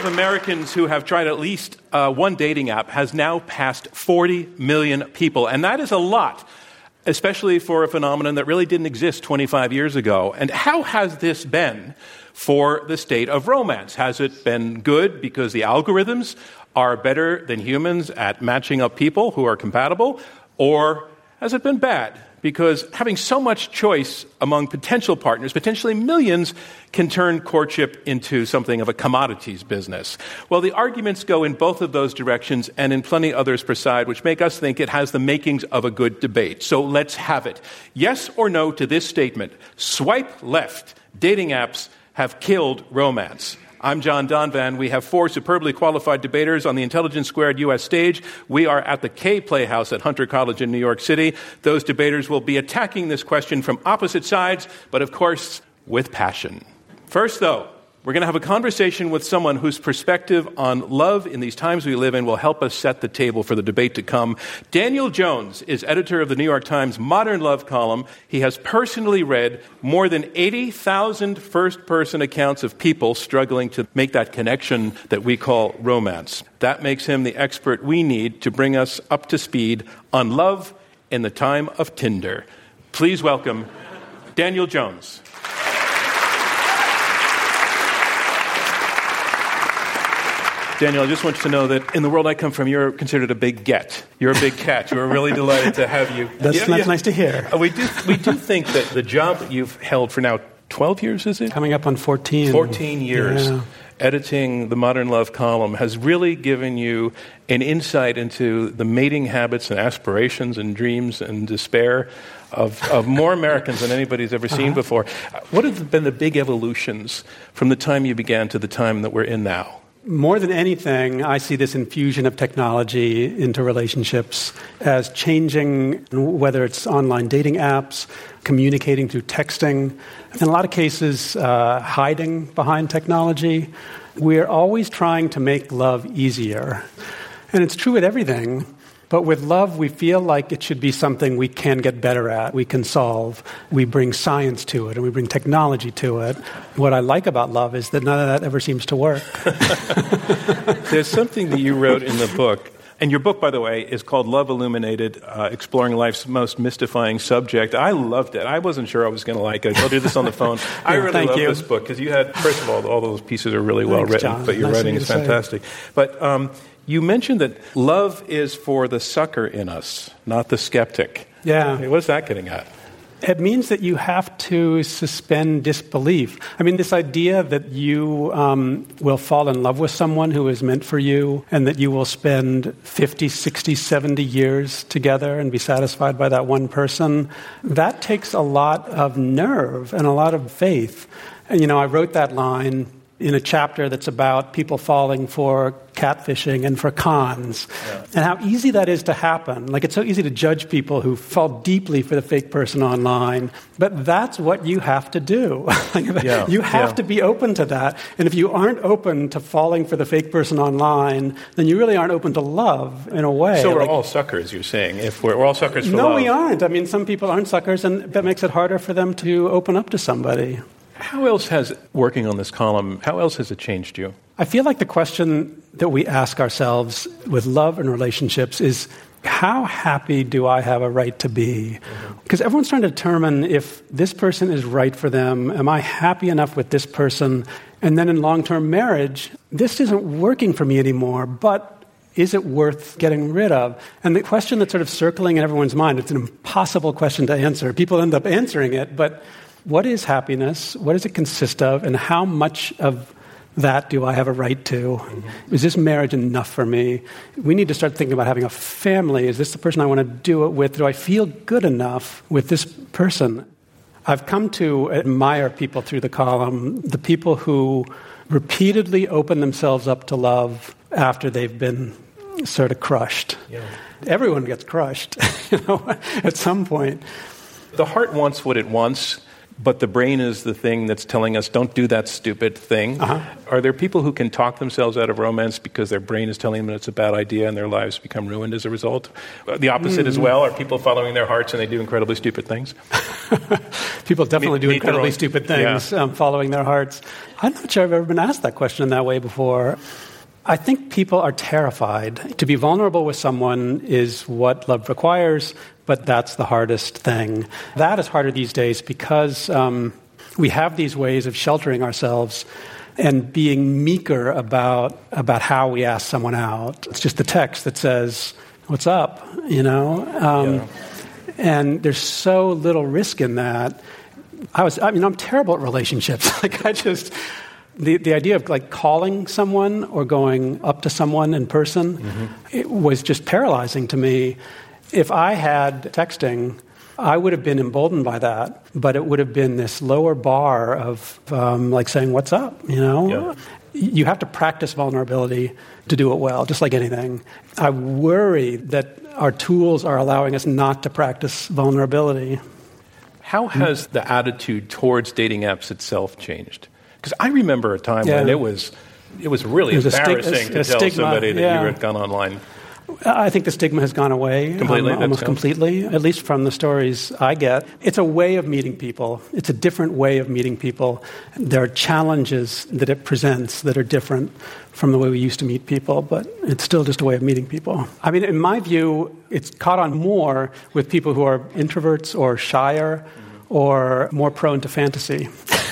of Americans who have tried at least uh, one dating app has now passed 40 million people, and that is a lot, especially for a phenomenon that really didn't exist 25 years ago. And how has this been for the state of romance? Has it been good because the algorithms are better than humans at matching up people who are compatible, or has it been bad? Because having so much choice among potential partners, potentially millions, can turn courtship into something of a commodities business. Well, the arguments go in both of those directions and in plenty others preside, which make us think it has the makings of a good debate. So let's have it. Yes or no to this statement swipe left. Dating apps have killed romance. I'm John Donvan. We have four superbly qualified debaters on the Intelligence Squared U.S. stage. We are at the Kaye Playhouse at Hunter College in New York City. Those debaters will be attacking this question from opposite sides, but of course, with passion. First, though, we're going to have a conversation with someone whose perspective on love in these times we live in will help us set the table for the debate to come. Daniel Jones is editor of the New York Times Modern Love column. He has personally read more than 80,000 first person accounts of people struggling to make that connection that we call romance. That makes him the expert we need to bring us up to speed on love in the time of Tinder. Please welcome Daniel Jones. Daniel, I just want you to know that in the world I come from, you're considered a big get. You're a big catch. We're really delighted to have you. That's, yeah, that's yeah. nice to hear. Uh, we, do, we do think that the job that you've held for now 12 years, is it? Coming up on 14. 14 years. Yeah. Editing the Modern Love column has really given you an insight into the mating habits and aspirations and dreams and despair of, of more Americans than anybody's ever seen uh-huh. before. What have been the big evolutions from the time you began to the time that we're in now? More than anything, I see this infusion of technology into relationships as changing whether it's online dating apps, communicating through texting, in a lot of cases, uh, hiding behind technology. We're always trying to make love easier. And it's true with everything. But with love, we feel like it should be something we can get better at, we can solve. We bring science to it and we bring technology to it. What I like about love is that none of that ever seems to work. There's something that you wrote in the book. And your book, by the way, is called Love Illuminated uh, Exploring Life's Most Mystifying Subject. I loved it. I wasn't sure I was going to like it. I'll do this on the phone. I really love this book because you had, first of all, all those pieces are really well Thanks, written, John. but your nice writing is fantastic. But um, you mentioned that love is for the sucker in us, not the skeptic. Yeah. What's that getting at? It means that you have to suspend disbelief. I mean, this idea that you um, will fall in love with someone who is meant for you and that you will spend 50, 60, 70 years together and be satisfied by that one person, that takes a lot of nerve and a lot of faith. And, you know, I wrote that line in a chapter that's about people falling for catfishing and for cons yeah. and how easy that is to happen. Like it's so easy to judge people who fall deeply for the fake person online, but that's what you have to do. yeah. You have yeah. to be open to that. And if you aren't open to falling for the fake person online, then you really aren't open to love in a way. So we're like, all suckers, you're saying? If we're, we're all suckers for love. no, love. we aren't. I mean, some people aren't suckers, and that makes it harder for them to open up to somebody. How else has working on this column, how else has it changed you? I feel like the question that we ask ourselves with love and relationships is how happy do I have a right to be? Because mm-hmm. everyone's trying to determine if this person is right for them. Am I happy enough with this person? And then in long term marriage, this isn't working for me anymore, but is it worth getting rid of? And the question that's sort of circling in everyone's mind, it's an impossible question to answer. People end up answering it, but what is happiness? What does it consist of? And how much of that do I have a right to? Mm-hmm. Is this marriage enough for me? We need to start thinking about having a family. Is this the person I want to do it with? Do I feel good enough with this person? I've come to admire people through the column, the people who repeatedly open themselves up to love after they've been sort of crushed. Yeah. Everyone gets crushed, you know, at some point. The heart wants what it wants but the brain is the thing that's telling us don't do that stupid thing. Uh-huh. Are there people who can talk themselves out of romance because their brain is telling them it's a bad idea and their lives become ruined as a result? Uh, the opposite mm. as well. Are people following their hearts and they do incredibly stupid things? people definitely meet, do incredibly stupid things yeah. um, following their hearts. I'm not sure I've ever been asked that question in that way before. I think people are terrified. To be vulnerable with someone is what love requires, but that's the hardest thing. That is harder these days because um, we have these ways of sheltering ourselves and being meeker about, about how we ask someone out. It's just the text that says, What's up? You know? Um, yeah. And there's so little risk in that. I was, I mean, I'm terrible at relationships. like, I just, the, the idea of like calling someone or going up to someone in person mm-hmm. it was just paralyzing to me if I had texting, I would have been emboldened by that, but it would have been this lower bar of um, like saying, What's up? You know? Yeah. You have to practice vulnerability to do it well, just like anything. I worry that our tools are allowing us not to practice vulnerability. How has the attitude towards dating apps itself changed? Because I remember a time yeah. when it was it was really it was embarrassing sti- to a tell stigma, somebody that yeah. you had gone online. I think the stigma has gone away completely, um, almost completely, at least from the stories I get. It's a way of meeting people. It's a different way of meeting people. There are challenges that it presents that are different from the way we used to meet people, but it's still just a way of meeting people. I mean, in my view, it's caught on more with people who are introverts or shyer or more prone to fantasy.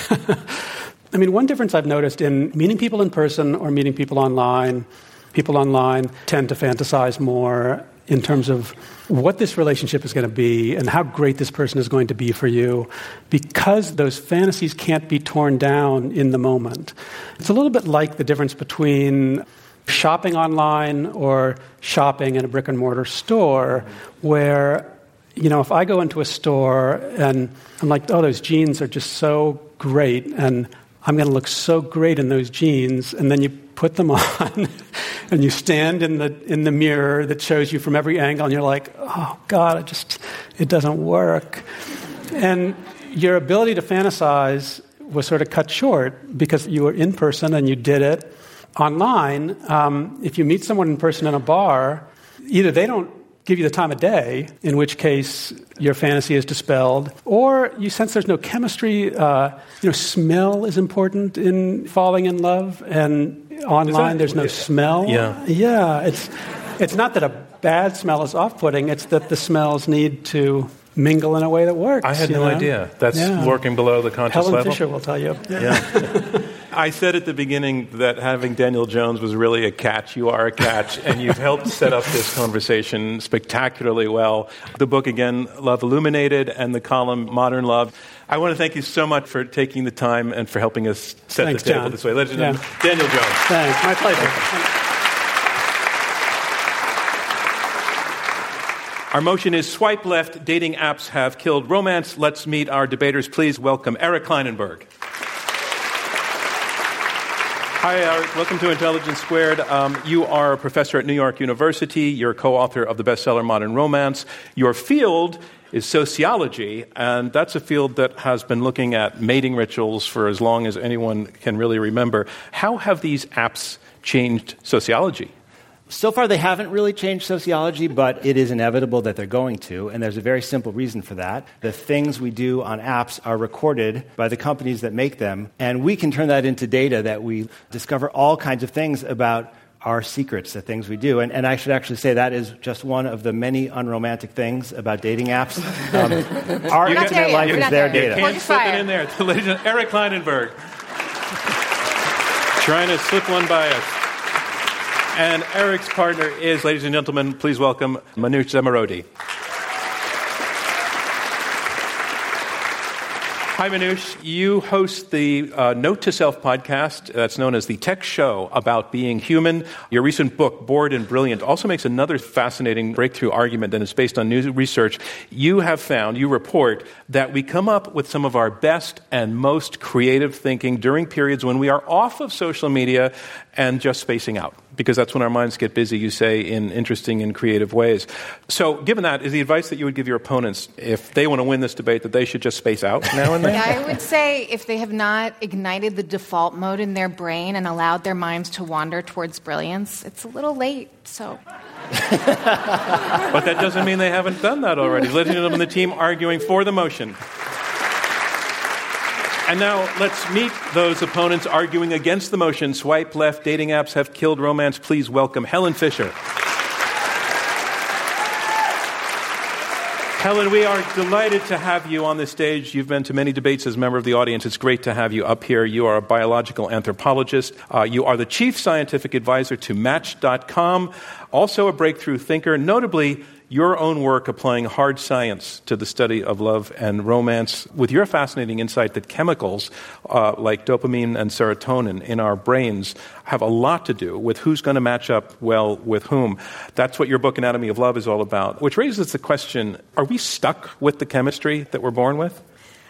I mean, one difference I've noticed in meeting people in person or meeting people online people online tend to fantasize more in terms of what this relationship is going to be and how great this person is going to be for you because those fantasies can't be torn down in the moment. It's a little bit like the difference between shopping online or shopping in a brick and mortar store where you know if I go into a store and I'm like oh those jeans are just so great and I'm going to look so great in those jeans and then you put them on and you stand in the, in the mirror that shows you from every angle, and you're like, oh, God, it just, it doesn't work. And your ability to fantasize was sort of cut short because you were in person and you did it. Online, um, if you meet someone in person in a bar, either they don't give you the time of day, in which case your fantasy is dispelled, or you sense there's no chemistry. Uh, you know, smell is important in falling in love, and online, there's no smell. Yeah. Yeah. It's, it's not that a bad smell is off putting, it's that the smells need to mingle in a way that works. I had no know? idea. That's yeah. working below the conscious Helen level. Fisher will tell you. Yeah. yeah. I said at the beginning that having Daniel Jones was really a catch. You are a catch, and you've helped set up this conversation spectacularly well. The book, again, Love Illuminated, and the column Modern Love. I want to thank you so much for taking the time and for helping us set Thanks, the table John. this way. Ladies and yeah. Daniel Jones. Thanks. My pleasure. Our motion is swipe left, dating apps have killed romance. Let's meet our debaters. Please welcome Eric Klinenberg. Hi, Eric. Welcome to Intelligence Squared. Um, you are a professor at New York University. You're co author of the bestseller Modern Romance. Your field is sociology, and that's a field that has been looking at mating rituals for as long as anyone can really remember. How have these apps changed sociology? So far, they haven't really changed sociology, but it is inevitable that they're going to, and there's a very simple reason for that. The things we do on apps are recorded by the companies that make them, and we can turn that into data that we discover all kinds of things about our secrets, the things we do. And, and, I should actually say that is just one of the many unromantic things about dating apps. Um, our intimate life is their data. You can't slip it in there. Eric Klinenberg. Trying to slip one by us. And Eric's partner is, ladies and gentlemen, please welcome Manoush Zomorodi. Hi, Manoush. You host the uh, Note to Self podcast that's known as the Tech Show about being human. Your recent book, Bored and Brilliant, also makes another fascinating breakthrough argument that is based on new research. You have found, you report, that we come up with some of our best and most creative thinking during periods when we are off of social media and just spacing out because that's when our minds get busy, you say, in interesting and creative ways. So, given that, is the advice that you would give your opponents if they want to win this debate that they should just space out now and then? Yeah, I would say if they have not ignited the default mode in their brain and allowed their minds to wander towards brilliance, it's a little late. So. but that doesn't mean they haven't done that already. Ladies and gentlemen, the team arguing for the motion. And now let's meet those opponents arguing against the motion. Swipe left, dating apps have killed romance. Please welcome Helen Fisher. Helen, we are delighted to have you on the stage. You've been to many debates as a member of the audience. It's great to have you up here. You are a biological anthropologist. Uh, you are the chief scientific advisor to Match.com, also a breakthrough thinker. Notably, your own work applying hard science to the study of love and romance with your fascinating insight that chemicals uh, like dopamine and serotonin in our brains have a lot to do with who's going to match up well with whom. That's what your book, Anatomy of Love, is all about, which raises the question are we stuck with the chemistry that we're born with?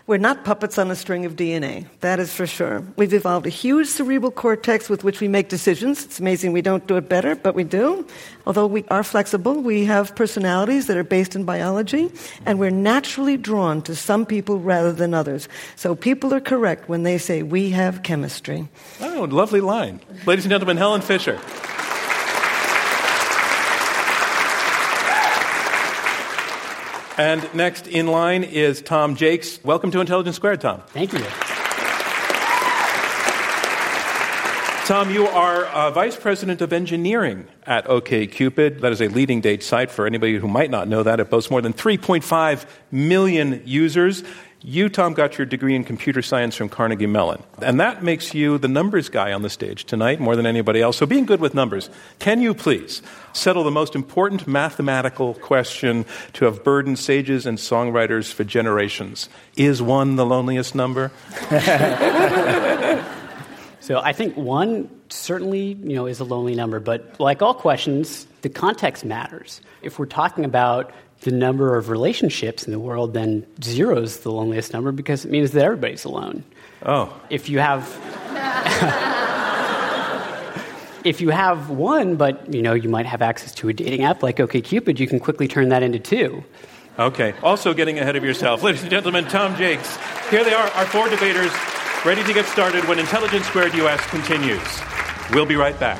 We're not puppets on a string of DNA, that is for sure. We've evolved a huge cerebral cortex with which we make decisions. It's amazing we don't do it better, but we do. Although we are flexible, we have personalities that are based in biology, and we're naturally drawn to some people rather than others. So people are correct when they say we have chemistry. Oh, lovely line. Ladies and gentlemen, Helen Fisher. And next in line is Tom Jacques. Welcome to Intelligence Squared, Tom. Thank you. Tom, you are uh, Vice President of Engineering at OKCupid. That is a leading date site for anybody who might not know that. It boasts more than 3.5 million users. You, Tom, got your degree in computer science from Carnegie Mellon. And that makes you the numbers guy on the stage tonight more than anybody else. So, being good with numbers, can you please settle the most important mathematical question to have burdened sages and songwriters for generations? Is one the loneliest number? so, I think one certainly you know, is a lonely number, but like all questions, the context matters. If we're talking about the number of relationships in the world, then zero is the loneliest number because it means that everybody's alone. Oh. If you have. if you have one, but you know you might have access to a dating app like OkCupid, you can quickly turn that into two. Okay. Also getting ahead of yourself. Ladies and gentlemen, Tom Jacques. Here they are, our four debaters, ready to get started when Intelligence Squared US continues. We'll be right back.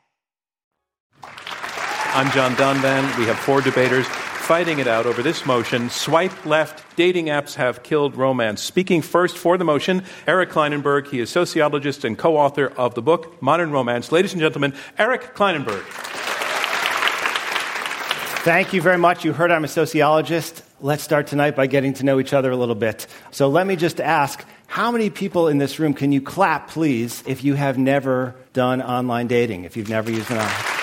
I'm John Donvan. We have four debaters fighting it out over this motion. Swipe left, dating apps have killed romance. Speaking first for the motion, Eric Klinenberg. He is sociologist and co author of the book Modern Romance. Ladies and gentlemen, Eric Klinenberg. Thank you very much. You heard I'm a sociologist. Let's start tonight by getting to know each other a little bit. So let me just ask how many people in this room can you clap, please, if you have never done online dating, if you've never used an online?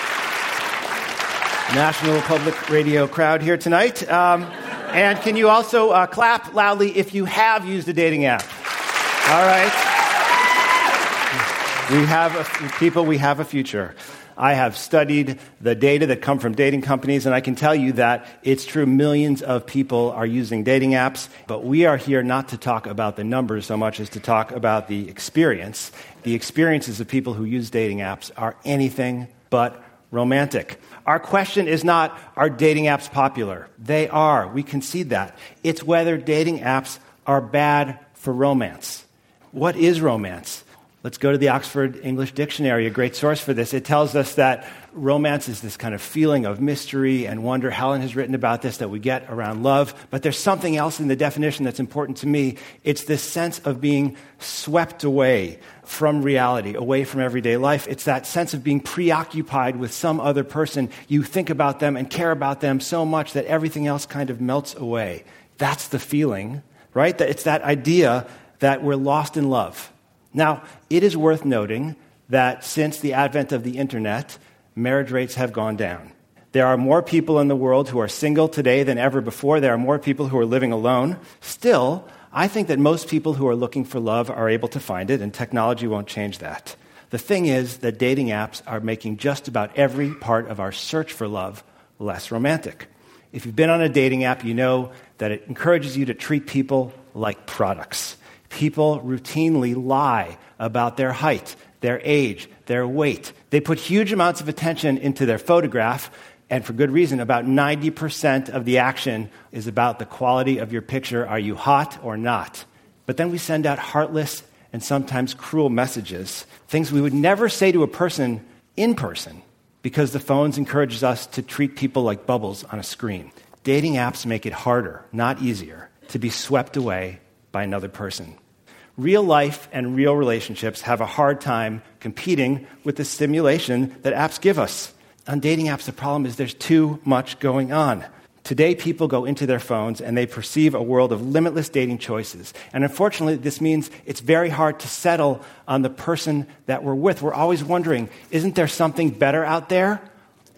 National Public Radio crowd here tonight. Um, and can you also uh, clap loudly if you have used a dating app? All right. We have a, people, we have a future. I have studied the data that come from dating companies, and I can tell you that it's true millions of people are using dating apps, but we are here not to talk about the numbers so much as to talk about the experience. The experiences of people who use dating apps are anything but romantic. Our question is not, are dating apps popular? They are. We concede that. It's whether dating apps are bad for romance. What is romance? Let's go to the Oxford English Dictionary, a great source for this. It tells us that romance is this kind of feeling of mystery and wonder. Helen has written about this that we get around love. But there's something else in the definition that's important to me. It's this sense of being swept away from reality, away from everyday life. It's that sense of being preoccupied with some other person. You think about them and care about them so much that everything else kind of melts away. That's the feeling, right? That it's that idea that we're lost in love now, it is worth noting that since the advent of the internet, marriage rates have gone down. There are more people in the world who are single today than ever before. There are more people who are living alone. Still, I think that most people who are looking for love are able to find it, and technology won't change that. The thing is that dating apps are making just about every part of our search for love less romantic. If you've been on a dating app, you know that it encourages you to treat people like products. People routinely lie about their height, their age, their weight. They put huge amounts of attention into their photograph, and for good reason. About 90% of the action is about the quality of your picture. Are you hot or not? But then we send out heartless and sometimes cruel messages, things we would never say to a person in person because the phones encourages us to treat people like bubbles on a screen. Dating apps make it harder, not easier, to be swept away by another person. Real life and real relationships have a hard time competing with the stimulation that apps give us. On dating apps, the problem is there's too much going on. Today, people go into their phones and they perceive a world of limitless dating choices. And unfortunately, this means it's very hard to settle on the person that we're with. We're always wondering, isn't there something better out there?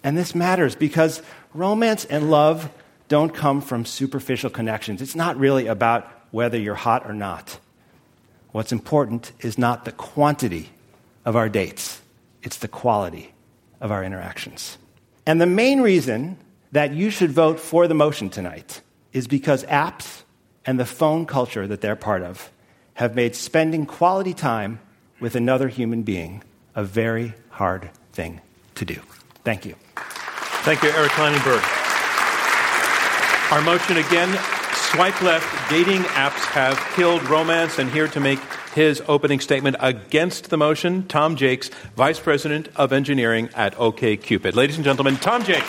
And this matters because romance and love don't come from superficial connections. It's not really about whether you're hot or not. What's important is not the quantity of our dates, it's the quality of our interactions. And the main reason that you should vote for the motion tonight is because apps and the phone culture that they're part of have made spending quality time with another human being a very hard thing to do. Thank you. Thank you, Eric Klinenberg. Our motion again Swipe left, dating apps have killed romance. And here to make his opening statement against the motion, Tom Jacques, Vice President of Engineering at OKCupid. Ladies and gentlemen, Tom Jacques.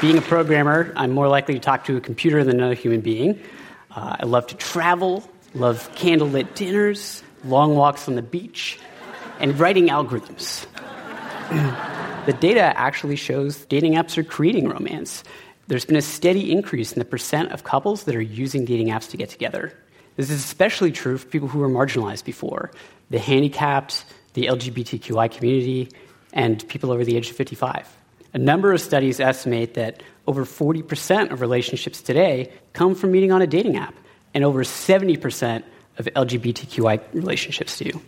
Being a programmer, I'm more likely to talk to a computer than another human being. Uh, I love to travel, love candlelit dinners, long walks on the beach, and writing algorithms. the data actually shows dating apps are creating romance. There's been a steady increase in the percent of couples that are using dating apps to get together. This is especially true for people who were marginalized before the handicapped, the LGBTQI community, and people over the age of 55. A number of studies estimate that over 40% of relationships today come from meeting on a dating app, and over 70% of LGBTQI relationships do.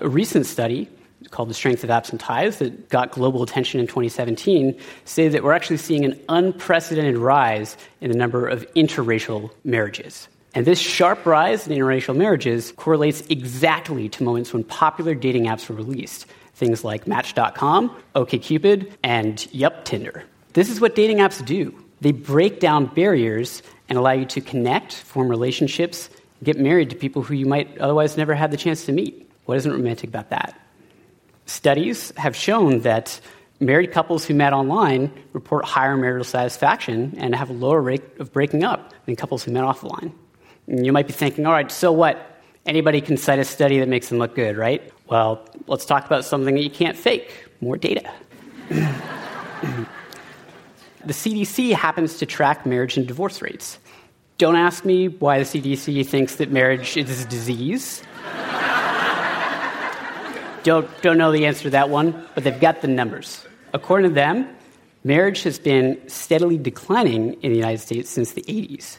A recent study called The Strength of Absent Ties that got global attention in 2017 say that we're actually seeing an unprecedented rise in the number of interracial marriages. And this sharp rise in interracial marriages correlates exactly to moments when popular dating apps were released. Things like Match.com, OKCupid, and Yup, Tinder. This is what dating apps do. They break down barriers and allow you to connect, form relationships, get married to people who you might otherwise never have the chance to meet. What isn't romantic about that? Studies have shown that married couples who met online report higher marital satisfaction and have a lower rate of breaking up than couples who met offline. And you might be thinking, all right, so what? Anybody can cite a study that makes them look good, right? Well, let's talk about something that you can't fake more data. the CDC happens to track marriage and divorce rates. Don't ask me why the CDC thinks that marriage is a disease. Don't, don't know the answer to that one, but they've got the numbers. According to them, marriage has been steadily declining in the United States since the 80s.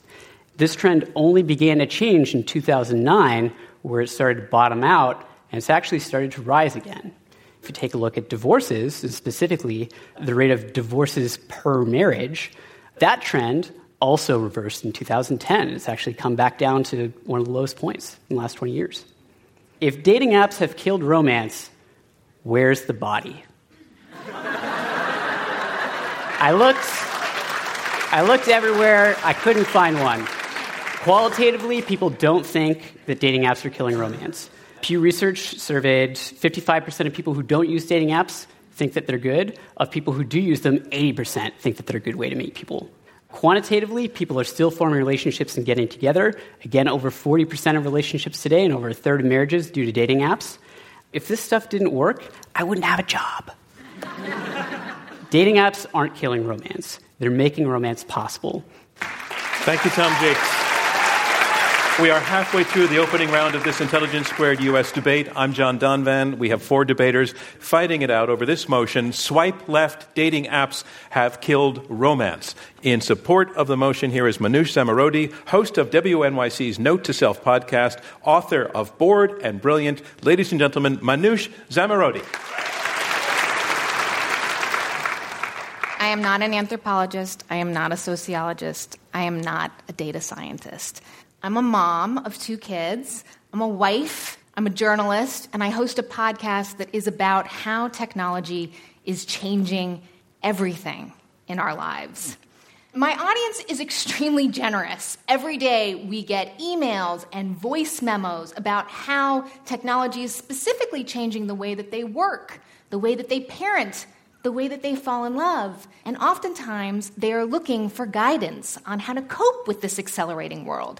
This trend only began to change in 2009, where it started to bottom out, and it's actually started to rise again. If you take a look at divorces, and specifically the rate of divorces per marriage, that trend also reversed in 2010. It's actually come back down to one of the lowest points in the last 20 years. If dating apps have killed romance, where's the body? I looked I looked everywhere, I couldn't find one. Qualitatively, people don't think that dating apps are killing romance. Pew Research surveyed 55% of people who don't use dating apps think that they're good. Of people who do use them, 80% think that they're a good way to meet people. Quantitatively, people are still forming relationships and getting together. Again, over 40% of relationships today and over a third of marriages due to dating apps. If this stuff didn't work, I wouldn't have a job. dating apps aren't killing romance, they're making romance possible. Thank you, Tom Jacques. We are halfway through the opening round of this Intelligence Squared U.S. debate. I'm John Donvan. We have four debaters fighting it out over this motion swipe left dating apps have killed romance. In support of the motion, here is Manoush Zomorodi, host of WNYC's Note to Self podcast, author of Bored and Brilliant. Ladies and gentlemen, Manoush Zomorodi. I am not an anthropologist. I am not a sociologist. I am not a data scientist. I'm a mom of two kids. I'm a wife. I'm a journalist. And I host a podcast that is about how technology is changing everything in our lives. My audience is extremely generous. Every day we get emails and voice memos about how technology is specifically changing the way that they work, the way that they parent, the way that they fall in love. And oftentimes they are looking for guidance on how to cope with this accelerating world.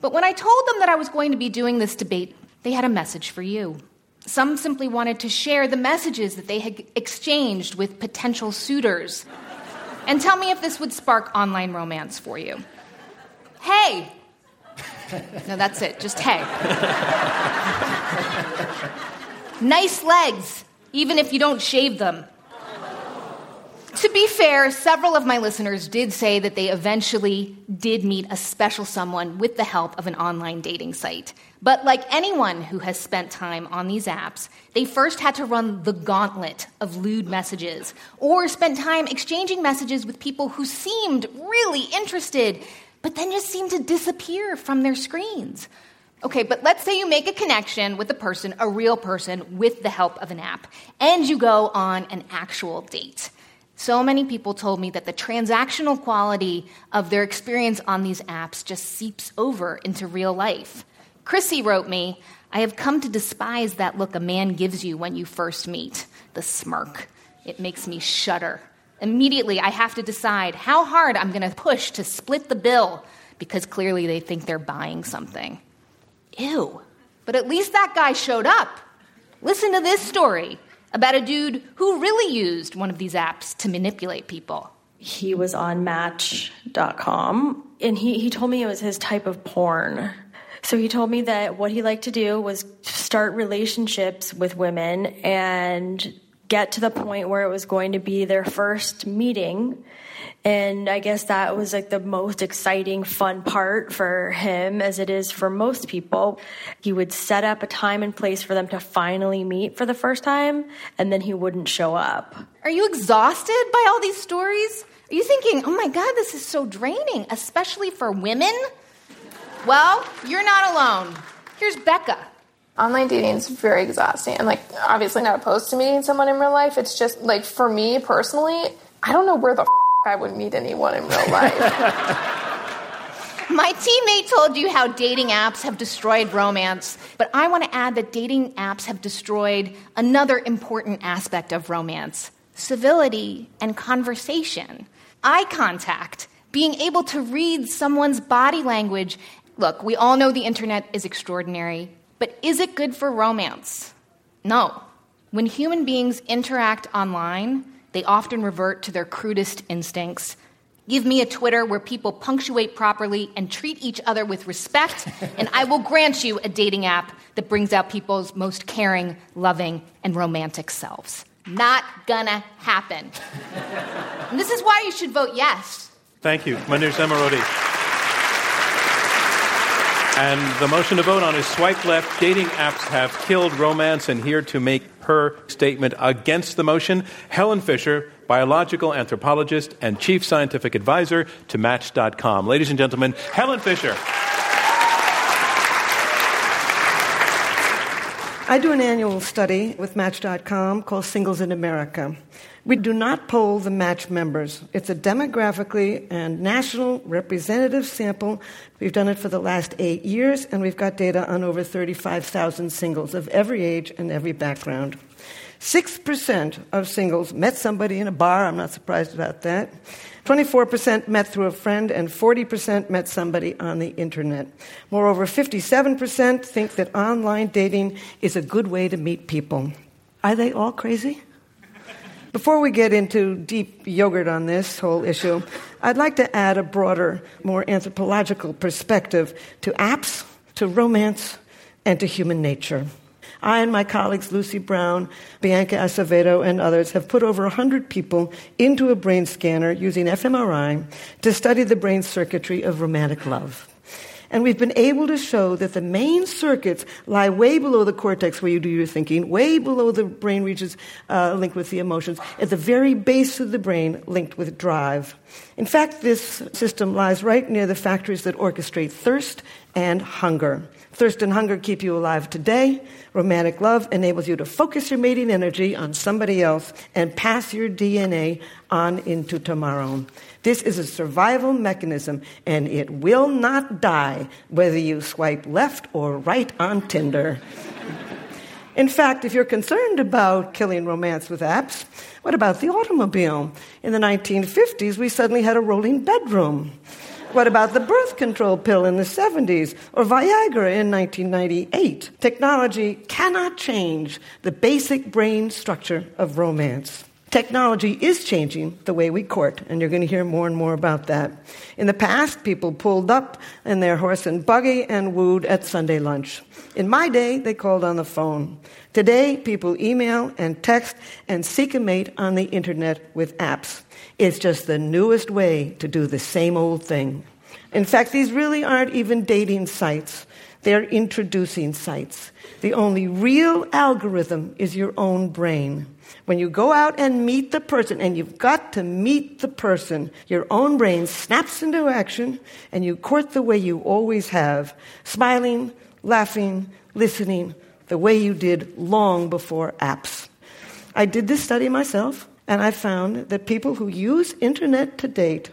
But when I told them that I was going to be doing this debate, they had a message for you. Some simply wanted to share the messages that they had exchanged with potential suitors and tell me if this would spark online romance for you. Hey! No, that's it, just hey. nice legs, even if you don't shave them. To be fair, several of my listeners did say that they eventually did meet a special someone with the help of an online dating site. But like anyone who has spent time on these apps, they first had to run the gauntlet of lewd messages or spent time exchanging messages with people who seemed really interested, but then just seemed to disappear from their screens. Okay, but let's say you make a connection with a person, a real person, with the help of an app, and you go on an actual date. So many people told me that the transactional quality of their experience on these apps just seeps over into real life. Chrissy wrote me, I have come to despise that look a man gives you when you first meet the smirk. It makes me shudder. Immediately, I have to decide how hard I'm going to push to split the bill because clearly they think they're buying something. Ew. But at least that guy showed up. Listen to this story about a dude who really used one of these apps to manipulate people. He was on Match.com and he, he told me it was his type of porn. So he told me that what he liked to do was start relationships with women and get to the point where it was going to be their first meeting and I guess that was like the most exciting, fun part for him, as it is for most people. He would set up a time and place for them to finally meet for the first time, and then he wouldn't show up. Are you exhausted by all these stories? Are you thinking, oh my God, this is so draining, especially for women? Well, you're not alone. Here's Becca. Online dating is very exhausting. I'm like obviously not opposed to meeting someone in real life. It's just like for me personally, I don't know where the I would meet anyone in real life. My teammate told you how dating apps have destroyed romance, but I want to add that dating apps have destroyed another important aspect of romance civility and conversation. Eye contact, being able to read someone's body language. Look, we all know the internet is extraordinary, but is it good for romance? No. When human beings interact online, they often revert to their crudest instincts. Give me a Twitter where people punctuate properly and treat each other with respect, and I will grant you a dating app that brings out people's most caring, loving, and romantic selves. Not gonna happen. and this is why you should vote yes. Thank you, Manoush Zomorodi. And the motion to vote on is swipe left. Dating apps have killed romance. And here to make her statement against the motion, Helen Fisher, biological anthropologist and chief scientific advisor to Match.com. Ladies and gentlemen, Helen Fisher. I do an annual study with Match.com called Singles in America. We do not poll the Match members. It's a demographically and national representative sample. We've done it for the last eight years, and we've got data on over 35,000 singles of every age and every background. 6% of singles met somebody in a bar. I'm not surprised about that. 24% met through a friend, and 40% met somebody on the internet. Moreover, 57% think that online dating is a good way to meet people. Are they all crazy? Before we get into deep yogurt on this whole issue, I'd like to add a broader, more anthropological perspective to apps, to romance, and to human nature. I and my colleagues Lucy Brown, Bianca Acevedo, and others have put over 100 people into a brain scanner using fMRI to study the brain circuitry of romantic love. And we've been able to show that the main circuits lie way below the cortex where you do your thinking, way below the brain regions uh, linked with the emotions, at the very base of the brain linked with drive. In fact, this system lies right near the factories that orchestrate thirst and hunger. Thirst and hunger keep you alive today. Romantic love enables you to focus your mating energy on somebody else and pass your DNA on into tomorrow. This is a survival mechanism, and it will not die whether you swipe left or right on Tinder. In fact, if you're concerned about killing romance with apps, what about the automobile? In the 1950s, we suddenly had a rolling bedroom. What about the birth control pill in the 70s or Viagra in 1998? Technology cannot change the basic brain structure of romance. Technology is changing the way we court, and you're going to hear more and more about that. In the past, people pulled up in their horse and buggy and wooed at Sunday lunch. In my day, they called on the phone. Today, people email and text and seek a mate on the internet with apps. It's just the newest way to do the same old thing. In fact, these really aren't even dating sites. They're introducing sites. The only real algorithm is your own brain. When you go out and meet the person, and you've got to meet the person, your own brain snaps into action and you court the way you always have, smiling, laughing, listening, the way you did long before apps. I did this study myself, and I found that people who use internet to date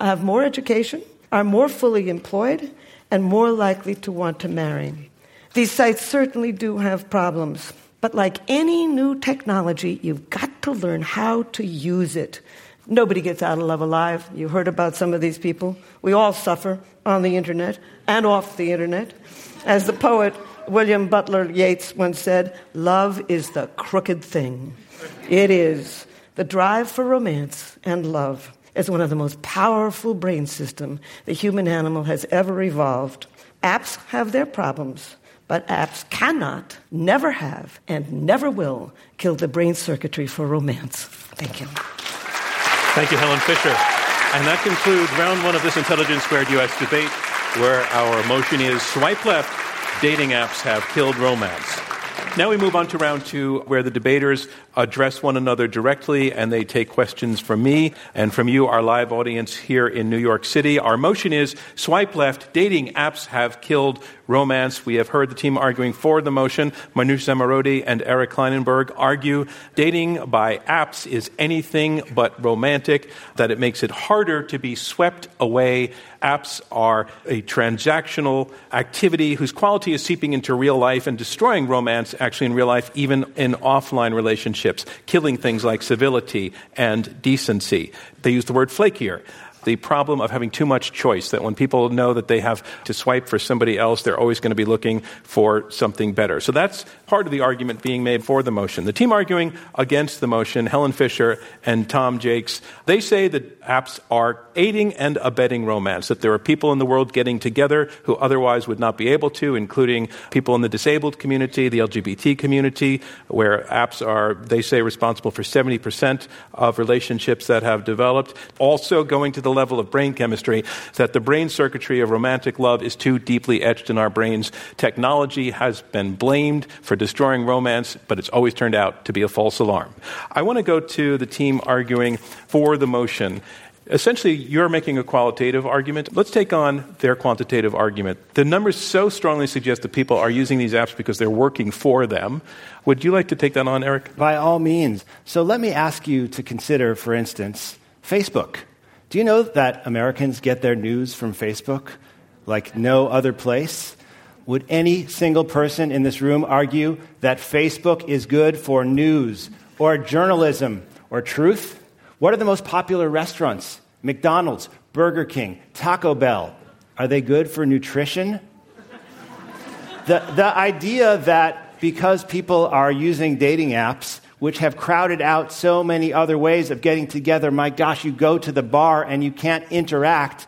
have more education, are more fully employed, and more likely to want to marry. These sites certainly do have problems. But like any new technology, you've got to learn how to use it. Nobody gets out of love alive. You heard about some of these people. We all suffer on the internet and off the internet. As the poet William Butler Yeats once said, love is the crooked thing. It is. The drive for romance and love is one of the most powerful brain systems the human animal has ever evolved. Apps have their problems. But apps cannot, never have, and never will kill the brain circuitry for romance. Thank you. Thank you, Helen Fisher. And that concludes round one of this Intelligence Squared US debate, where our motion is swipe left, dating apps have killed romance. Now we move on to round two, where the debaters address one another directly and they take questions from me and from you, our live audience here in New York City. Our motion is swipe left, dating apps have killed romance. We have heard the team arguing for the motion. Manoush Zomorodi and Eric Klinenberg argue dating by apps is anything but romantic, that it makes it harder to be swept away. Apps are a transactional activity whose quality is seeping into real life and destroying romance actually in real life, even in offline relationships, killing things like civility and decency. They use the word flakier the problem of having too much choice, that when people know that they have to swipe for somebody else, they're always going to be looking for something better. So that's part of the argument being made for the motion. The team arguing against the motion, Helen Fisher and Tom Jacques, they say that apps are aiding and abetting romance, that there are people in the world getting together who otherwise would not be able to, including people in the disabled community, the LGBT community, where apps are, they say, responsible for 70% of relationships that have developed. Also going to the level of brain chemistry that the brain circuitry of romantic love is too deeply etched in our brains. Technology has been blamed for destroying romance, but it's always turned out to be a false alarm. I want to go to the team arguing for the motion. Essentially, you're making a qualitative argument. Let's take on their quantitative argument. The numbers so strongly suggest that people are using these apps because they're working for them. Would you like to take that on, Eric? By all means. So let me ask you to consider, for instance, Facebook. Do you know that Americans get their news from Facebook like no other place? Would any single person in this room argue that Facebook is good for news or journalism or truth? What are the most popular restaurants? McDonald's, Burger King, Taco Bell. Are they good for nutrition? the, the idea that because people are using dating apps, which have crowded out so many other ways of getting together, my gosh, you go to the bar and you can't interact,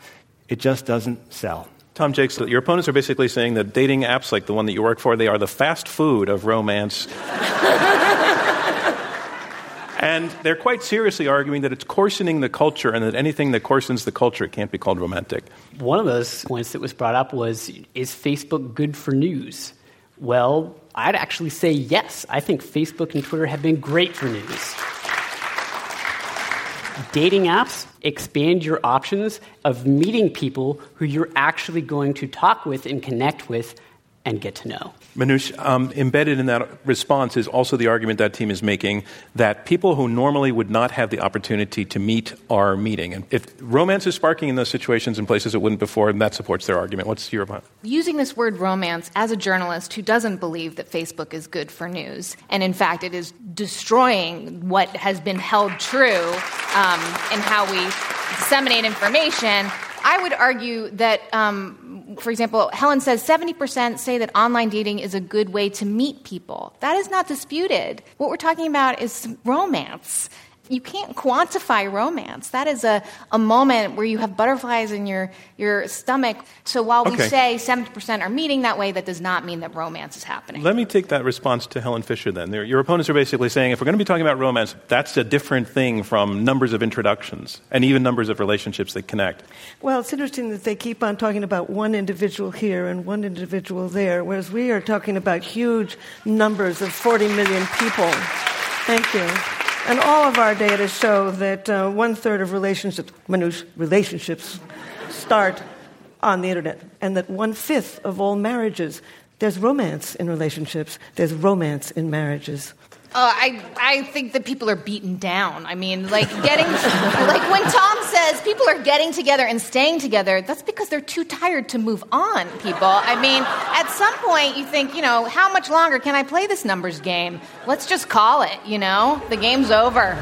it just doesn't sell. Tom Jakes, your opponents are basically saying that dating apps like the one that you work for, they are the fast food of romance. And they're quite seriously arguing that it's coarsening the culture and that anything that coarsens the culture can't be called romantic. One of those points that was brought up was Is Facebook good for news? Well, I'd actually say yes. I think Facebook and Twitter have been great for news. Dating apps expand your options of meeting people who you're actually going to talk with and connect with and get to know. Manoush, um, embedded in that response is also the argument that team is making that people who normally would not have the opportunity to meet are meeting. And if romance is sparking in those situations in places it wouldn't before, then that supports their argument. What's your opinion? Using this word romance as a journalist who doesn't believe that Facebook is good for news, and in fact, it is destroying what has been held true um, in how we disseminate information. I would argue that um, for example, Helen says 70% say that online dating is a good way to meet people. That is not disputed. What we're talking about is romance you can't quantify romance. That is a, a moment where you have butterflies in your, your stomach. So while we say 70% are meeting that way, that does not mean that romance is happening. Let me take that response to Helen Fisher then. Your opponents are basically saying if we're going to be talking about romance, that's a different thing from numbers of introductions and even numbers of relationships that connect. Well, it's interesting that they keep on talking about one individual here and one individual there, whereas we are talking about huge numbers of 40 million people. Thank you. And all of our data show that uh, one third of relationships, relationships start on the internet, and that one fifth of all marriages, there's romance in relationships, there's romance in marriages. Uh, I, I think that people are beaten down. I mean, like getting, like when Tom says people are getting together and staying together, that's because they're too tired to move on, people. I mean, at some point you think, you know, how much longer can I play this numbers game? Let's just call it, you know? The game's over.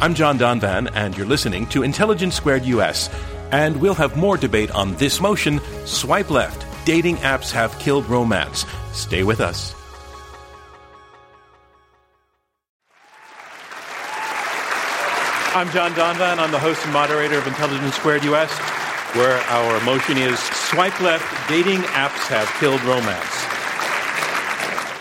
I'm John Donvan, and you're listening to Intelligence Squared US. And we'll have more debate on this motion Swipe Left Dating Apps Have Killed Romance. Stay with us. I'm John Donvan. I'm the host and moderator of Intelligence Squared US, where our motion is Swipe Left Dating Apps Have Killed Romance.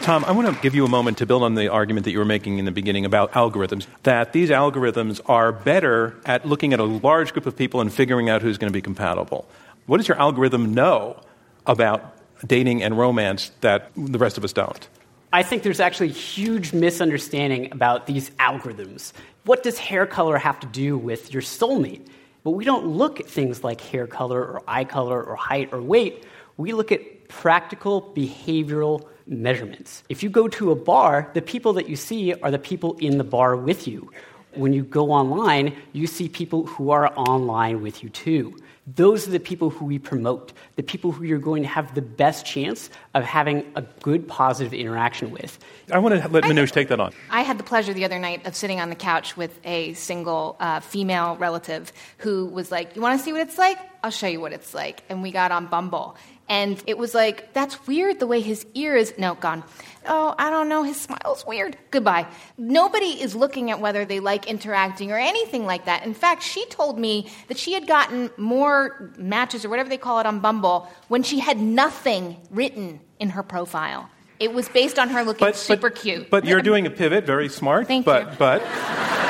Tom, I want to give you a moment to build on the argument that you were making in the beginning about algorithms, that these algorithms are better at looking at a large group of people and figuring out who's going to be compatible. What does your algorithm know about dating and romance that the rest of us don't? I think there's actually a huge misunderstanding about these algorithms. What does hair color have to do with your soulmate? But we don't look at things like hair color or eye color or height or weight. We look at practical behavioral measurements. If you go to a bar, the people that you see are the people in the bar with you. When you go online, you see people who are online with you too. Those are the people who we promote, the people who you're going to have the best chance of having a good, positive interaction with. I want to let Manoush take that on. I had the pleasure the other night of sitting on the couch with a single uh, female relative who was like, You want to see what it's like? I'll show you what it's like. And we got on Bumble. And it was like, That's weird the way his ear is. No, gone oh, I don't know, his smile's weird. Goodbye. Nobody is looking at whether they like interacting or anything like that. In fact, she told me that she had gotten more matches or whatever they call it on Bumble when she had nothing written in her profile. It was based on her looking but, super but, cute. But you're doing a pivot, very smart. Thank but, you. But,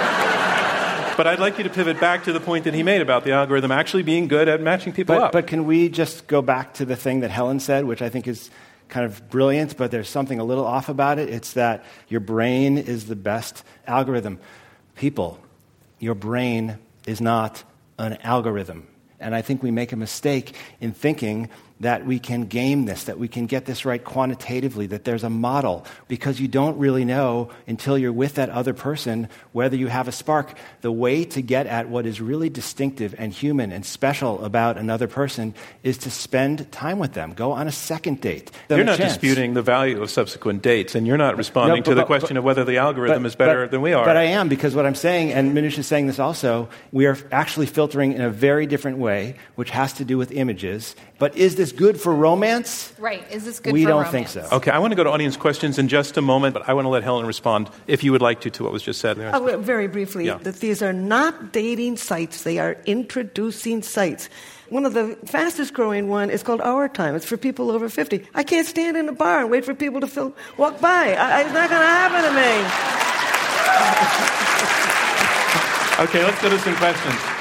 but I'd like you to pivot back to the point that he made about the algorithm actually being good at matching people but, up. But can we just go back to the thing that Helen said, which I think is kind of brilliant, but there's something a little off about it. It's that your brain is the best algorithm. People, your brain is not an algorithm. And I think we make a mistake in thinking that we can game this, that we can get this right quantitatively, that there's a model, because you don't really know until you're with that other person whether you have a spark. The way to get at what is really distinctive and human and special about another person is to spend time with them. Go on a second date. You're not disputing the value of subsequent dates, and you're not responding no, but, to the but, question but, of whether the algorithm is better than we are. But I am, because what I'm saying, and Manoush is saying this also, we are actually filtering in a very different way, which has to do with images. But is this good for romance? Right. Is this good for romance? we don't romance? think so. Okay, I want to go to audience questions in just a moment, but I want to let Helen respond, if you would like to, to what was just said. Oh, very briefly, yeah. that these are not dating sites, they are introducing sites. One of the fastest growing one is called Our Time. It's for people over 50. I can't stand in a bar and wait for people to fill, walk by. I, it's not going to happen to me. okay, let's go to some questions.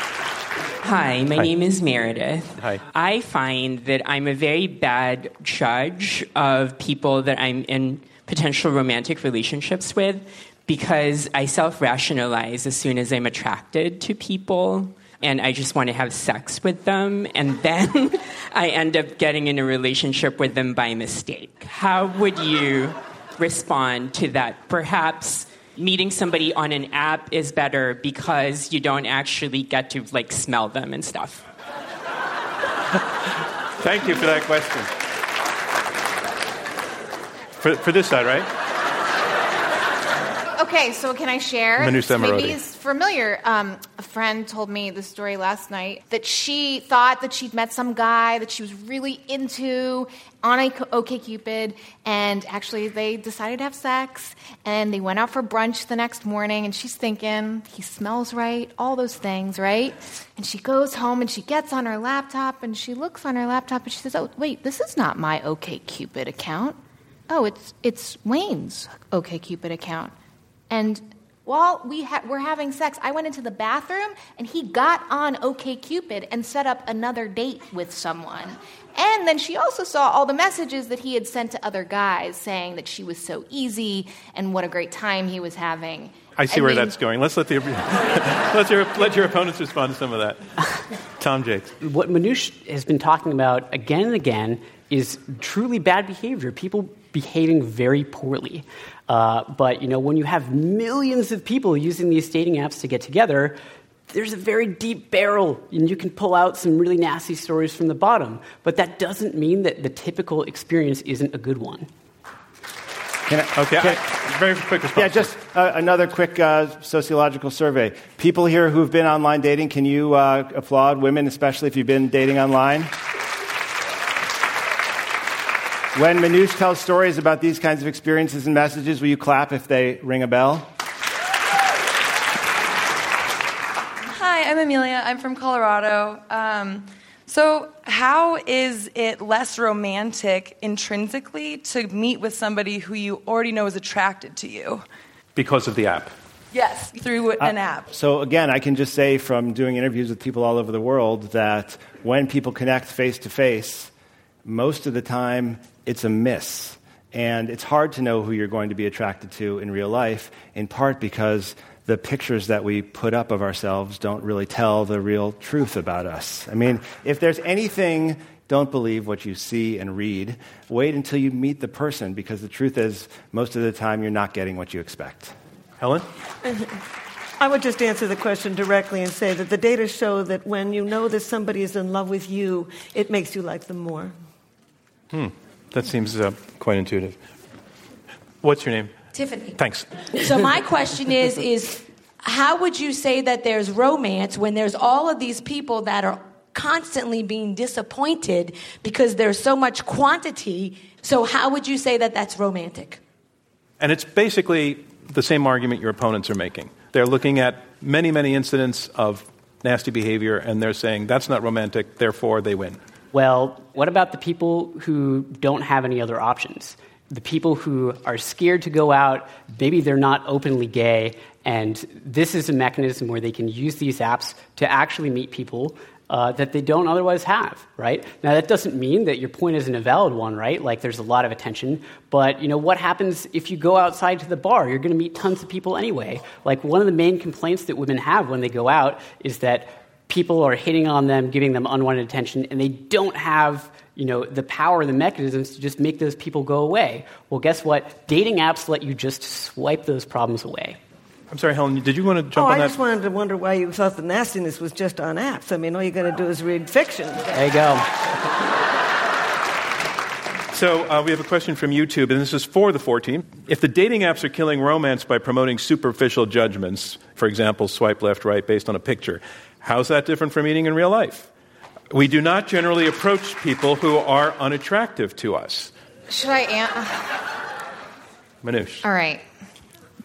Hi, my Hi. name is Meredith. Hi. I find that I'm a very bad judge of people that I'm in potential romantic relationships with because I self rationalize as soon as I'm attracted to people and I just want to have sex with them, and then I end up getting in a relationship with them by mistake. How would you respond to that? Perhaps meeting somebody on an app is better because you don't actually get to like smell them and stuff. Thank you for that question. For, for this side, right? Okay, so can I share? Maybe it's familiar. Um, a friend told me the story last night that she thought that she'd met some guy that she was really into on OKCupid, and actually they decided to have sex, and they went out for brunch the next morning, and she's thinking he smells right, all those things, right? And she goes home and she gets on her laptop and she looks on her laptop and she says, "Oh, wait, this is not my OKCupid account." Oh, it's it's Wayne's OKCupid account. And while we ha- were having sex, I went into the bathroom and he got on OKCupid and set up another date with someone. And then she also saw all the messages that he had sent to other guys saying that she was so easy and what a great time he was having. I see I where mean, that's going. Let's let, the, let, your, let your opponents respond to some of that. Tom Jacques. What Manoush has been talking about again and again is truly bad behavior. People behaving very poorly. Uh, but you know, when you have millions of people using these dating apps to get together, there's a very deep barrel, and you can pull out some really nasty stories from the bottom. But that doesn't mean that the typical experience isn't a good one. Can I, okay, can, I, very quick response. Yeah, just uh, another quick uh, sociological survey. People here who've been online dating, can you uh, applaud women, especially if you've been dating online? When Manoush tells stories about these kinds of experiences and messages, will you clap if they ring a bell? Hi, I'm Amelia. I'm from Colorado. Um, so, how is it less romantic intrinsically to meet with somebody who you already know is attracted to you? Because of the app. Yes, through an uh, app. So, again, I can just say from doing interviews with people all over the world that when people connect face to face, most of the time it's a miss. And it's hard to know who you're going to be attracted to in real life, in part because the pictures that we put up of ourselves don't really tell the real truth about us. I mean, if there's anything, don't believe what you see and read. Wait until you meet the person, because the truth is, most of the time, you're not getting what you expect. Helen? I would just answer the question directly and say that the data show that when you know that somebody is in love with you, it makes you like them more. Hmm. That seems uh, quite intuitive. What's your name? Tiffany. Thanks. So my question is is how would you say that there's romance when there's all of these people that are constantly being disappointed because there's so much quantity? So how would you say that that's romantic? And it's basically the same argument your opponents are making. They're looking at many, many incidents of nasty behavior and they're saying that's not romantic, therefore they win. Well, what about the people who don't have any other options? The people who are scared to go out, maybe they're not openly gay, and this is a mechanism where they can use these apps to actually meet people uh, that they don't otherwise have, right? Now, that doesn't mean that your point isn't a valid one, right? Like, there's a lot of attention. But, you know, what happens if you go outside to the bar? You're going to meet tons of people anyway. Like, one of the main complaints that women have when they go out is that people are hitting on them, giving them unwanted attention, and they don't have you know, the power, the mechanisms to just make those people go away. Well, guess what? Dating apps let you just swipe those problems away. I'm sorry, Helen, did you want to jump oh, on that? I just wanted to wonder why you thought the nastiness was just on apps. I mean, all you got to do is read fiction. There you go. So uh, we have a question from YouTube, and this is for the 14. If the dating apps are killing romance by promoting superficial judgments, for example, swipe left, right, based on a picture, how's that different from eating in real life? We do not generally approach people who are unattractive to us. Should I? An- Manoush. All right.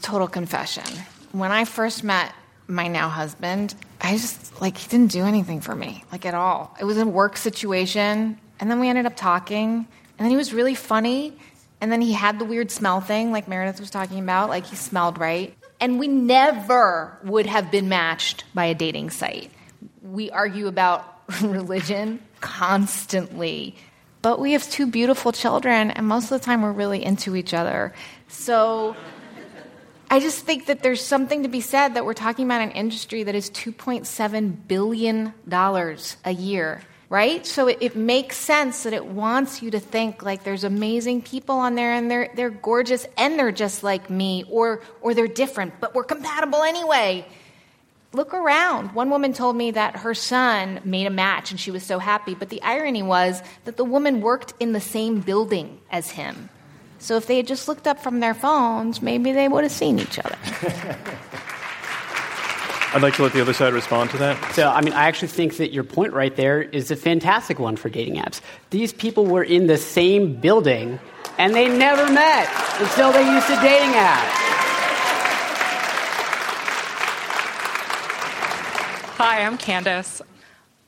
Total confession. When I first met my now husband, I just, like, he didn't do anything for me, like, at all. It was a work situation, and then we ended up talking, and then he was really funny, and then he had the weird smell thing, like Meredith was talking about, like, he smelled right. And we never would have been matched by a dating site. We argue about religion constantly. But we have two beautiful children, and most of the time we're really into each other. So I just think that there's something to be said that we're talking about an industry that is $2.7 billion a year, right? So it, it, makes sense that it wants you to think like there's amazing people on there and they're, they're gorgeous and they're just like me, or, or they're different, but we're compatible anyway look around. One woman told me that her son made a match and she was so happy, but the irony was that the woman worked in the same building as him. So if they had just looked up from their phones, maybe they would have seen each other. I'd like to let the other side respond to that. So, I mean, I actually think that your point right there is a fantastic one for dating apps. These people were in the same building and they never met until they used a dating app. Hi, I'm Candace.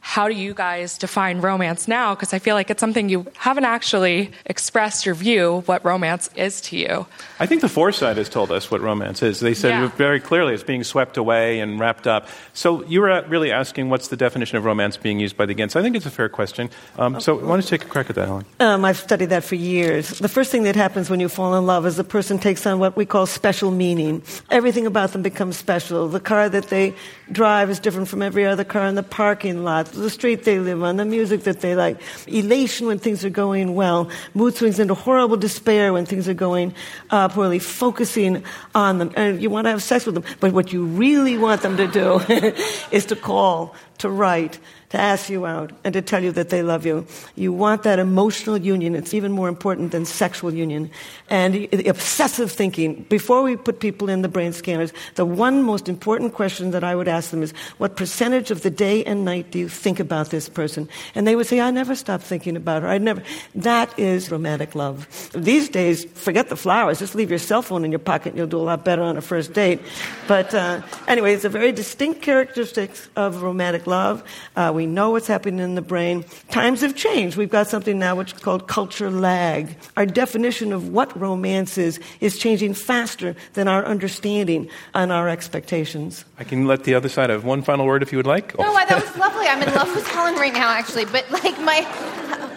How do you guys define romance now? Because I feel like it's something you haven't actually expressed your view what romance is to you. I think the foresight has told us what romance is. They said Yeah. very clearly it's being swept away and wrapped up. So you were really asking what's the definition of romance being used by the against. I think it's a fair question. Um, so why don't you take a crack at that, Helen? Um, I've studied that for years. The first thing that happens when you fall in love is the person takes on what we call special meaning. Everything about them becomes special. The car that they drive is different from every other car in the parking lot, the street they live on, the music that they like, elation when things are going well, mood swings into horrible despair when things are going uh, poorly, focusing on them. And you want to have sex with them, but what you really want them to do is to call, to write, to ask you out and to tell you that they love you. You want that emotional union. It's even more important than sexual union. And the obsessive thinking. Before we put people in the brain scanners, the one most important question that I would ask them is, what percentage of the day and night do you think about this person? And they would say, I never stop thinking about her. I never. That is romantic love. These days, forget the flowers. Just leave your cell phone in your pocket and you'll do a lot better on a first date. But uh, anyway, it's a very distinct characteristic of romantic love. Uh, we know what's happening in the brain. Times have changed. We've got something now which is called culture lag. Our definition of what romance is is changing faster than our understanding and our expectations. I can let the other side have one final word if you would like. No, I- that was lovely. I'm in love with Helen right now, actually. But like my,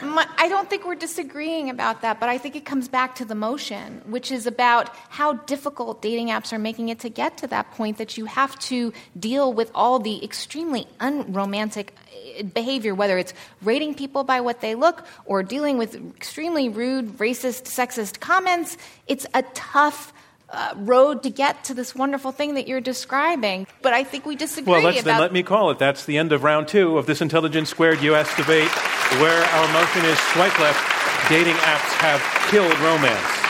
my, I don't think we're disagreeing about that. But I think it comes back to the motion, which is about how difficult dating apps are making it to get to that point that you have to deal with all the extremely unromantic behavior, whether it's rating people by what they look or dealing with extremely rude, racist, sexist comments. It's a tough. Uh, road to get to this wonderful thing that you're describing, but I think we disagree Well, let's, about then let me call it. That's the end of round two of this Intelligence Squared U.S. debate, where our motion is swipe left. Dating apps have killed romance.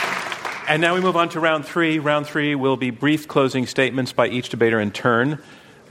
And now we move on to round three. Round three will be brief closing statements by each debater in turn.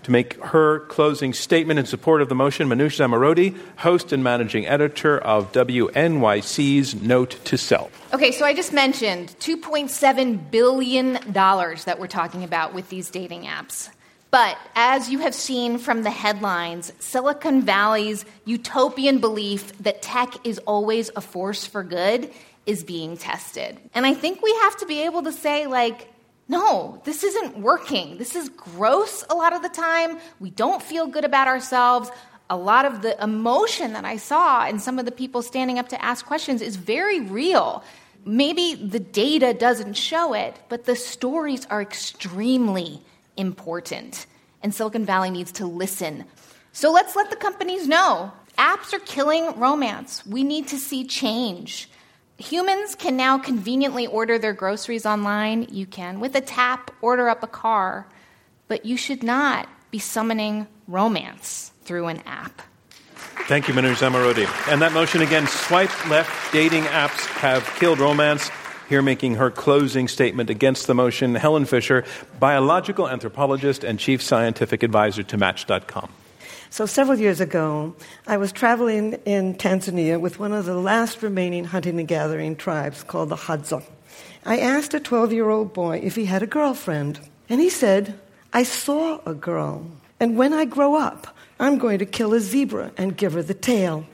To make her closing statement in support of the motion, Manoush Zomorodi, host and managing editor of WNYC's Note to Self. Okay, so I just mentioned $2.7 billion that we're talking about with these dating apps. But as you have seen from the headlines, Silicon Valley's utopian belief that tech is always a force for good is being tested. And I think we have to be able to say, like, no, this isn't working. This is gross a lot of the time. We don't feel good about ourselves. a lot of the emotion that I saw in some of the people standing up to ask questions is very real. Maybe the data doesn't show it, but the stories are extremely important. And Silicon Valley needs to listen. So let's let the companies know apps are killing romance. We need to see change. Humans can now conveniently order their groceries online. You can, with a tap, order up a car. But you should not be summoning romance through an app. Thank you, Manoush Zomorodi. And that motion again swipe left dating apps have killed romance. Here making her closing statement against the motion, Helen Fisher, biological anthropologist and chief scientific advisor to Match.com. So, several years ago, I was traveling in Tanzania with one of the last remaining hunting and gathering tribes called the Hadza. I asked a 12 year old boy if he had a girlfriend, and he said, I saw a girl, and when I grow up, I'm going to kill a zebra and give her the tail.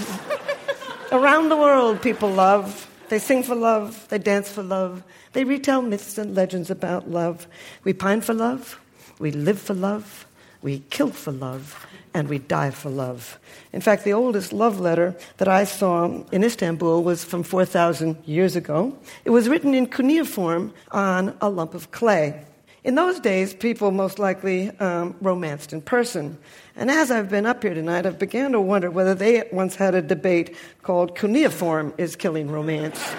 Around the world, people love. They sing for love, they dance for love, they retell myths and legends about love. We pine for love, we live for love, we kill for love, and we die for love. In fact, the oldest love letter that I saw in Istanbul was from 4,000 years ago. It was written in cuneiform on a lump of clay. In those days, people most likely um, romanced in person. And as I've been up here tonight, I've began to wonder whether they once had a debate called cuneiform is killing romance.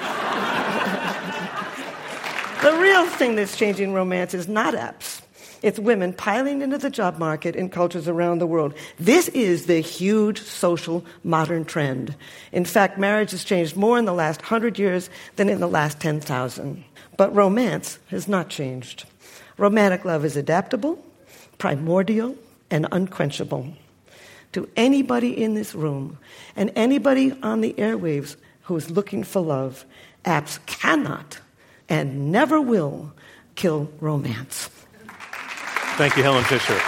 the real thing that's changing romance is not apps. It's women piling into the job market in cultures around the world. This is the huge social modern trend. In fact, marriage has changed more in the last hundred years than in the last 10,000. But romance has not changed. Romantic love is adaptable, primordial, and unquenchable. To anybody in this room and anybody on the airwaves who is looking for love, apps cannot and never will kill romance. Thank you, Helen Fisher.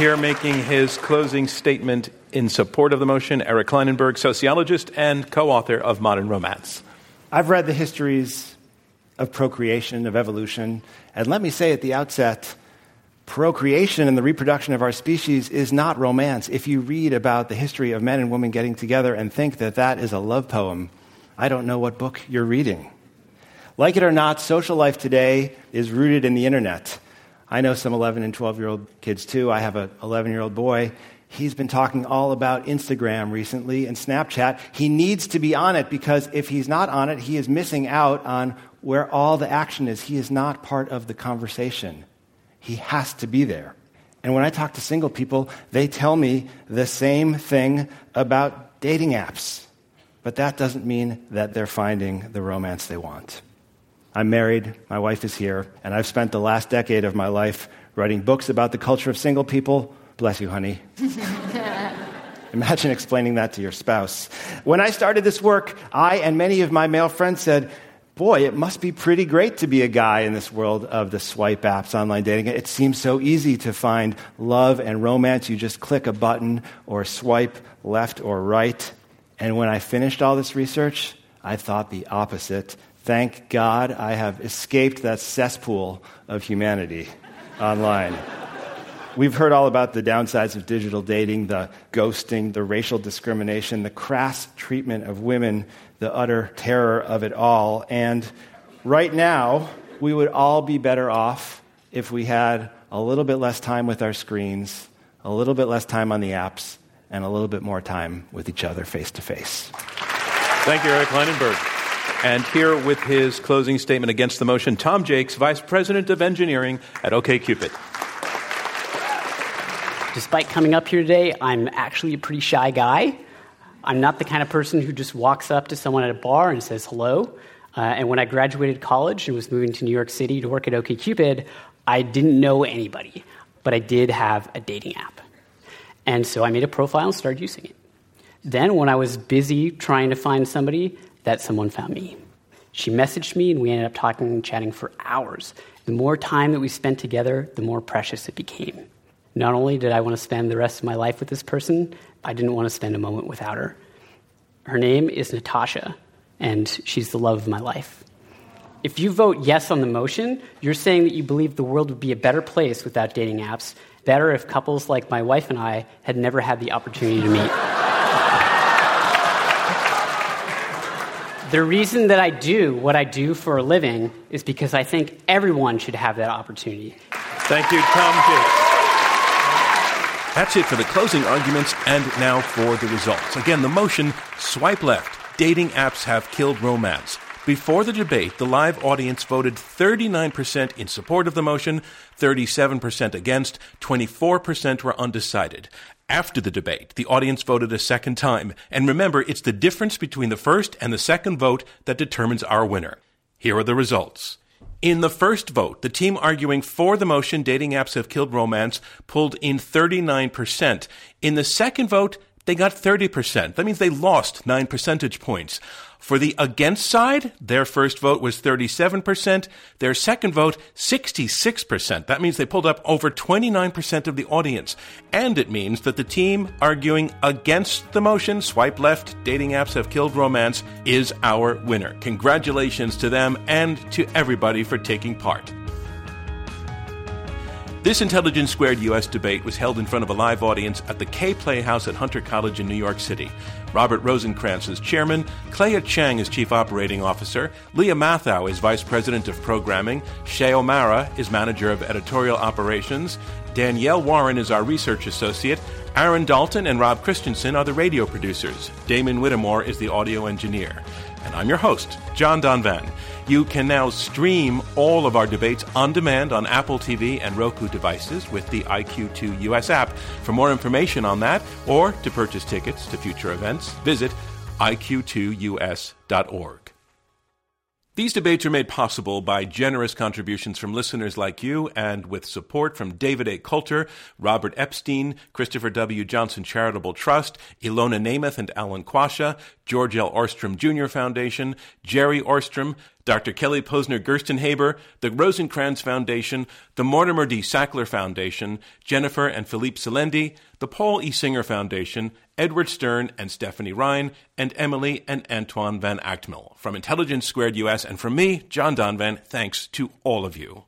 Here making his closing statement in support of the motion, Eric Klinenberg, sociologist and co author of Modern Romance. I've read the histories of procreation, of evolution, and let me say at the outset procreation and the reproduction of our species is not romance. If you read about the history of men and women getting together and think that that is a love poem, I don't know what book you're reading. Like it or not, social life today is rooted in the internet. I know some 11 and 12 year old kids too. I have an 11 year old boy. He's been talking all about Instagram recently and Snapchat. He needs to be on it because if he's not on it, he is missing out on where all the action is. He is not part of the conversation. He has to be there. And when I talk to single people, they tell me the same thing about dating apps. But that doesn't mean that they're finding the romance they want. I'm married, my wife is here, and I've spent the last decade of my life writing books about the culture of single people. Bless you, honey. Imagine explaining that to your spouse. When I started this work, I and many of my male friends said, boy, it must be pretty great to be a guy in this world of the swipe apps, online dating. It seems so easy to find love and romance. You just click a button or swipe left or right. And when I finished all this research, I thought the opposite. Thank God I have escaped that cesspool of humanity online. We've heard all about the downsides of digital dating, the ghosting, the racial discrimination, the crass treatment of women the utter terror of it all. And right now, we would all be better off if we had a little bit less time with our screens, a little bit less time on the apps, and a little bit more time with each other face to face. Thank you, Eric Klinenberg. And here with his closing statement against the motion, Tom Jacques, Vice President of Engineering at OKCupid. Despite coming up here today, I'm actually a pretty shy guy. I'm not the kind of person who just walks up to someone at a bar and says hello. Uh, and when I graduated college and was moving to New York City to work at OkCupid, I didn't know anybody, but I did have a dating app. And so I made a profile and started using it. Then, when I was busy trying to find somebody, that someone found me. She messaged me, and we ended up talking and chatting for hours. The more time that we spent together, the more precious it became. Not only did I want to spend the rest of my life with this person, I didn't want to spend a moment without her. Her name is Natasha, and she's the love of my life. If you vote yes on the motion, you're saying that you believe the world would be a better place without dating apps, better if couples like my wife and I had never had the opportunity to meet. The reason that I do what I do for a living is because I think everyone should have that opportunity. Thank you, Tom Jacques. That's it for the closing arguments, and now for the results. Again, the motion swipe left. Dating apps have killed romance. Before the debate, the live audience voted 39% in support of the motion, 37% against, 24% were undecided. After the debate, the audience voted a second time. And remember, it's the difference between the first and the second vote that determines our winner. Here are the results. In the first vote, the team arguing for the motion dating apps have killed romance pulled in 39%. In the second vote, they got 30%. That means they lost 9 percentage points. For the against side, their first vote was 37%, their second vote 66%. That means they pulled up over 29% of the audience. And it means that the team arguing against the motion, swipe left, dating apps have killed romance, is our winner. Congratulations to them and to everybody for taking part. This Intelligence Squared US debate was held in front of a live audience at the Kaye Playhouse at Hunter College in New York City. Robert Rosenkranz is chairman, Clea Chang is chief operating officer, Lia Matthow is vice president of programming, Shay O'Mara is manager of editorial operations, Danielle Warren is our research associate, Aaron Dalton and Rob Christensen are the radio producers, Damon Whittemore is the audio engineer. And I'm your host, John Donvan. You can now stream all of our debates on demand on Apple TV and Roku devices with the IQ2 US app. For more information on that or to purchase tickets to future events, visit iq2us.org. These debates are made possible by generous contributions from listeners like you and with support from David A. Coulter, Robert Epstein, Christopher W. Johnson Charitable Trust, Ilona Nemeth and Alan Quasha, George L. Ohrstrom Jr. Foundation, Jerry Ohrstrom, Dr. Kelly Posner Gerstenhaber, the Rosenkranz Foundation, the Mortimer D. Sackler Foundation, Jennifer and Philippe Selendy, the Paul E. Singer Foundation, Edward Stern and Stephanie Ryan, and Emily and Antoine Van Agtmael. From Intelligence Squared US and from me, John Donvan, thanks to all of you.